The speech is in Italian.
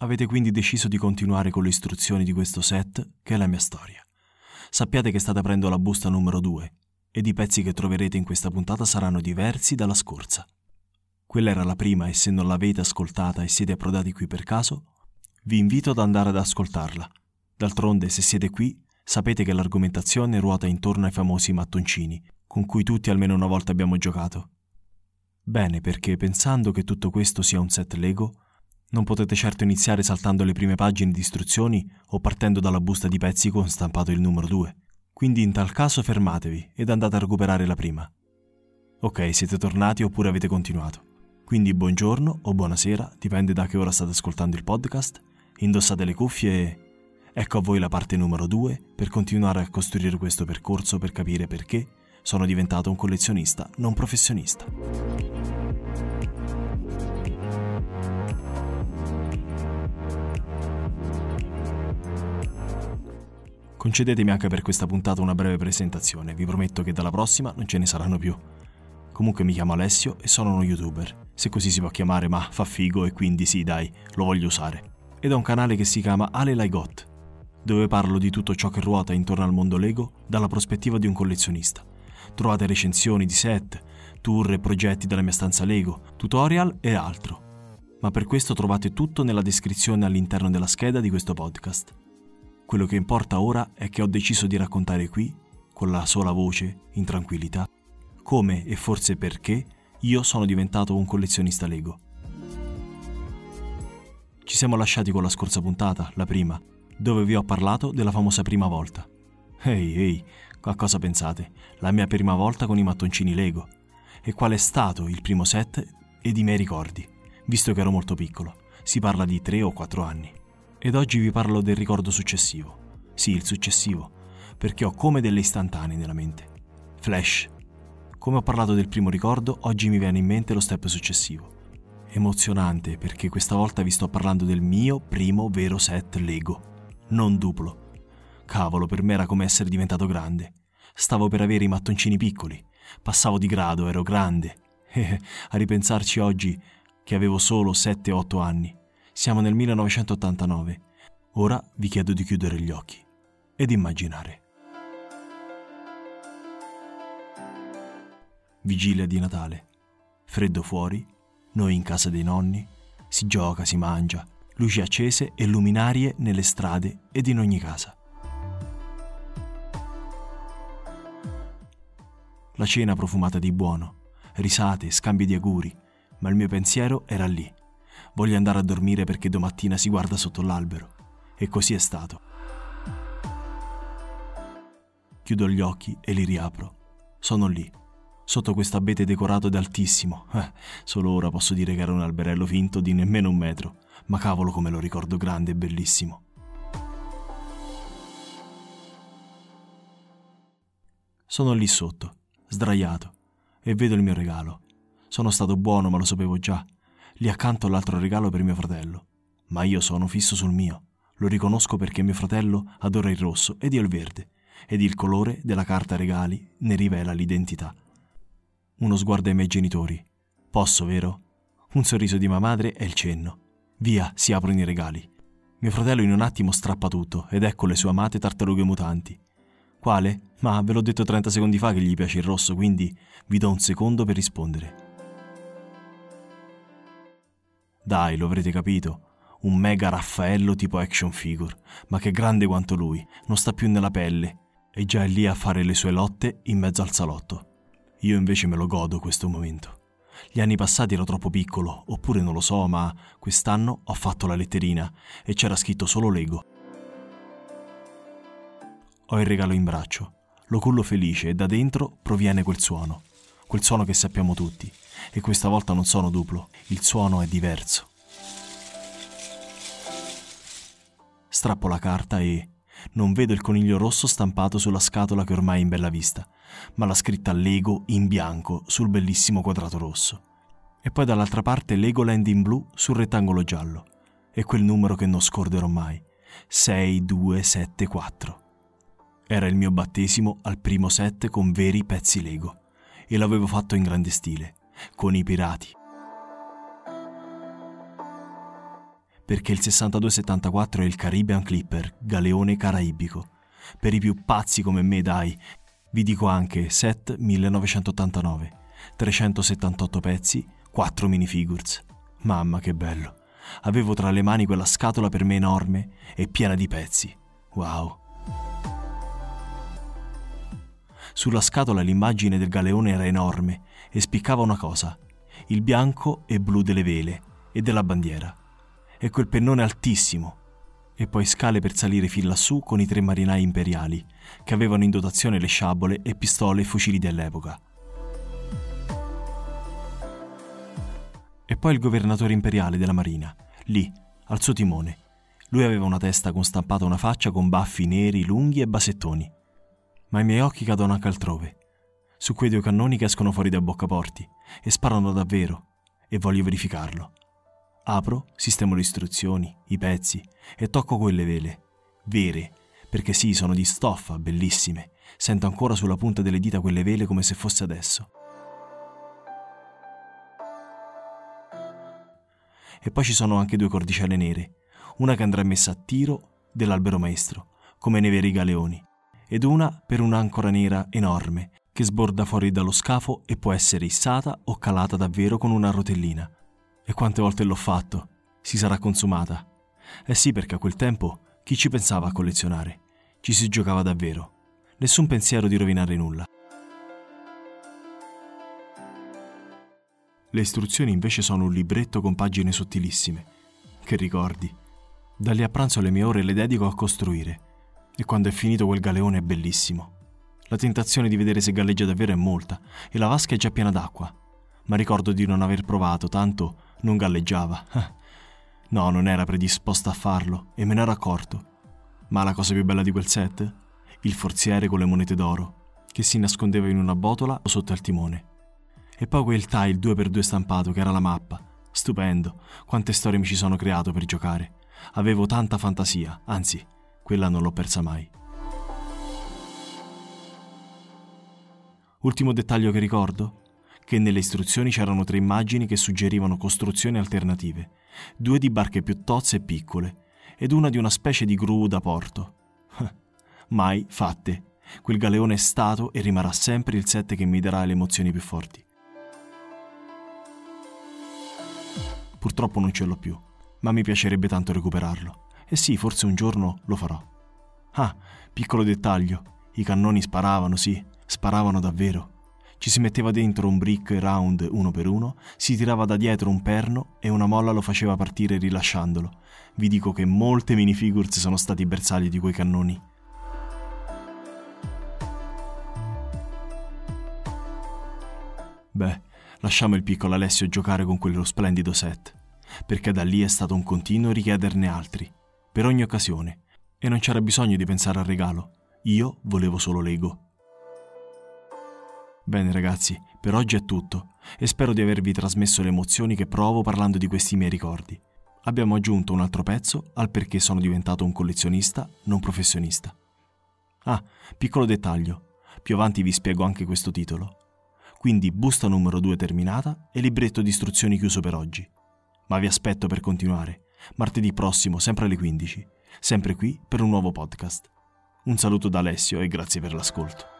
Avete quindi deciso di continuare con le istruzioni di questo set, che è la mia storia. Sappiate che state aprendo la busta numero 2 ed i pezzi che troverete in questa puntata saranno diversi dalla scorsa. Quella era la prima e se non l'avete ascoltata e siete approdati qui per caso, vi invito ad andare ad ascoltarla. D'altronde, se siete qui, sapete che l'argomentazione ruota intorno ai famosi mattoncini, con cui tutti almeno una volta abbiamo giocato. Bene, perché pensando che tutto questo sia un set Lego, non potete certo iniziare saltando le prime pagine di istruzioni o partendo dalla busta di pezzi con stampato il numero 2. Quindi in tal caso fermatevi ed andate a recuperare la prima. Ok, siete tornati oppure avete continuato. Quindi buongiorno o buonasera, dipende da che ora state ascoltando il podcast, indossate le cuffie e... Ecco a voi la parte numero 2 per continuare a costruire questo percorso per capire perché sono diventato un collezionista non professionista. Concedetemi anche per questa puntata una breve presentazione, vi prometto che dalla prossima non ce ne saranno più. Comunque mi chiamo Alessio e sono uno youtuber, se così si può chiamare, ma fa figo e quindi sì, dai, lo voglio usare. Ed ho un canale che si chiama Ale Laigot, dove parlo di tutto ciò che ruota intorno al mondo Lego dalla prospettiva di un collezionista. Trovate recensioni di set, tour e progetti della mia stanza Lego, tutorial e altro. Ma per questo trovate tutto nella descrizione all'interno della scheda di questo podcast. Quello che importa ora è che ho deciso di raccontare qui, con la sola voce, in tranquillità, come e forse perché io sono diventato un collezionista Lego. Ci siamo lasciati con la scorsa puntata, la prima, dove vi ho parlato della famosa prima volta. Ehi, ehi, a cosa pensate? La mia prima volta con i mattoncini Lego. E qual è stato il primo set ed i miei ricordi, visto che ero molto piccolo. Si parla di 3 o 4 anni. Ed oggi vi parlo del ricordo successivo. Sì, il successivo, perché ho come delle istantanee nella mente. Flash. Come ho parlato del primo ricordo, oggi mi viene in mente lo step successivo. Emozionante perché questa volta vi sto parlando del mio primo vero set Lego, non duplo. Cavolo, per me era come essere diventato grande. Stavo per avere i mattoncini piccoli, passavo di grado, ero grande. A ripensarci oggi, che avevo solo 7-8 anni, siamo nel 1989. Ora vi chiedo di chiudere gli occhi ed immaginare. Vigilia di Natale. Freddo fuori, noi in casa dei nonni, si gioca, si mangia, luci accese e luminarie nelle strade ed in ogni casa. La cena profumata di buono, risate, scambi di auguri, ma il mio pensiero era lì, Voglio andare a dormire perché domattina si guarda sotto l'albero. E così è stato. Chiudo gli occhi e li riapro. Sono lì, sotto questo abete decorato ed altissimo. Eh, solo ora posso dire che era un alberello finto di nemmeno un metro, ma cavolo come lo ricordo grande e bellissimo. Sono lì sotto, sdraiato, e vedo il mio regalo. Sono stato buono, ma lo sapevo già lì accanto l'altro regalo per mio fratello. Ma io sono fisso sul mio. Lo riconosco perché mio fratello adora il rosso ed io il verde, ed il colore della carta regali ne rivela l'identità. Uno sguardo ai miei genitori. Posso, vero? Un sorriso di mia madre e il cenno. Via, si aprono i regali. Mio fratello in un attimo strappa tutto ed ecco le sue amate tartarughe mutanti. Quale? Ma ve l'ho detto 30 secondi fa che gli piace il rosso, quindi vi do un secondo per rispondere. Dai, lo avrete capito. Un mega Raffaello tipo action figure, ma che grande quanto lui, non sta più nella pelle e già è lì a fare le sue lotte in mezzo al salotto. Io invece me lo godo questo momento. Gli anni passati ero troppo piccolo, oppure non lo so, ma quest'anno ho fatto la letterina e c'era scritto solo Lego. Ho il regalo in braccio, lo cullo felice e da dentro proviene quel suono, quel suono che sappiamo tutti, e questa volta non sono duplo, il suono è diverso. Strappo la carta e non vedo il coniglio rosso stampato sulla scatola che ormai è in bella vista, ma la scritta Lego in bianco sul bellissimo quadrato rosso. E poi dall'altra parte Legoland in blu sul rettangolo giallo. E quel numero che non scorderò mai. 6274. Era il mio battesimo al primo set con veri pezzi Lego e l'avevo fatto in grande stile con i pirati. perché il 6274 è il Caribbean Clipper, galeone caraibico. Per i più pazzi come me, dai, vi dico anche set 1989, 378 pezzi, 4 minifigures. Mamma che bello! Avevo tra le mani quella scatola per me enorme e piena di pezzi. Wow! Sulla scatola l'immagine del galeone era enorme e spiccava una cosa, il bianco e blu delle vele e della bandiera e quel pennone altissimo, e poi scale per salire fin lassù con i tre marinai imperiali, che avevano in dotazione le sciabole e pistole e fucili dell'epoca. E poi il governatore imperiale della marina, lì, al suo timone. Lui aveva una testa con stampata una faccia con baffi neri, lunghi e basettoni. Ma i miei occhi cadono anche altrove, su quei due cannoni che escono fuori dai boccaporti e sparano davvero, e voglio verificarlo. Apro, sistemo le istruzioni, i pezzi e tocco quelle vele. Vere, perché sì, sono di stoffa, bellissime. Sento ancora sulla punta delle dita quelle vele come se fosse adesso. E poi ci sono anche due cordicelle nere, una che andrà messa a tiro dell'albero maestro, come nei veri galeoni, ed una per un'ancora nera enorme che sborda fuori dallo scafo e può essere issata o calata davvero con una rotellina. E quante volte l'ho fatto? Si sarà consumata. Eh sì, perché a quel tempo chi ci pensava a collezionare? Ci si giocava davvero. Nessun pensiero di rovinare nulla. Le istruzioni invece sono un libretto con pagine sottilissime. Che ricordi. Da a pranzo le mie ore le dedico a costruire. E quando è finito quel galeone è bellissimo. La tentazione di vedere se galleggia davvero è molta e la vasca è già piena d'acqua. Ma ricordo di non aver provato, tanto non galleggiava. No, non era predisposta a farlo e me ne ero accorto. Ma la cosa più bella di quel set? Il forziere con le monete d'oro, che si nascondeva in una botola o sotto al timone. E poi quel tile 2x2 stampato che era la mappa. Stupendo, quante storie mi ci sono creato per giocare. Avevo tanta fantasia, anzi, quella non l'ho persa mai. Ultimo dettaglio che ricordo? che nelle istruzioni c'erano tre immagini che suggerivano costruzioni alternative, due di barche più tozze e piccole, ed una di una specie di gru da porto. Mai fatte. Quel galeone è stato e rimarrà sempre il set che mi darà le emozioni più forti. Purtroppo non ce l'ho più, ma mi piacerebbe tanto recuperarlo. E sì, forse un giorno lo farò. Ah, piccolo dettaglio, i cannoni sparavano, sì, sparavano davvero ci si metteva dentro un brick round uno per uno, si tirava da dietro un perno e una molla lo faceva partire rilasciandolo. Vi dico che molte minifigures sono stati bersagli di quei cannoni. Beh, lasciamo il piccolo Alessio giocare con quello splendido set, perché da lì è stato un continuo richiederne altri, per ogni occasione, e non c'era bisogno di pensare al regalo. Io volevo solo Lego. Bene ragazzi, per oggi è tutto e spero di avervi trasmesso le emozioni che provo parlando di questi miei ricordi. Abbiamo aggiunto un altro pezzo al perché sono diventato un collezionista non professionista. Ah, piccolo dettaglio, più avanti vi spiego anche questo titolo. Quindi busta numero 2 terminata e libretto di istruzioni chiuso per oggi. Ma vi aspetto per continuare, martedì prossimo sempre alle 15, sempre qui per un nuovo podcast. Un saluto da Alessio e grazie per l'ascolto.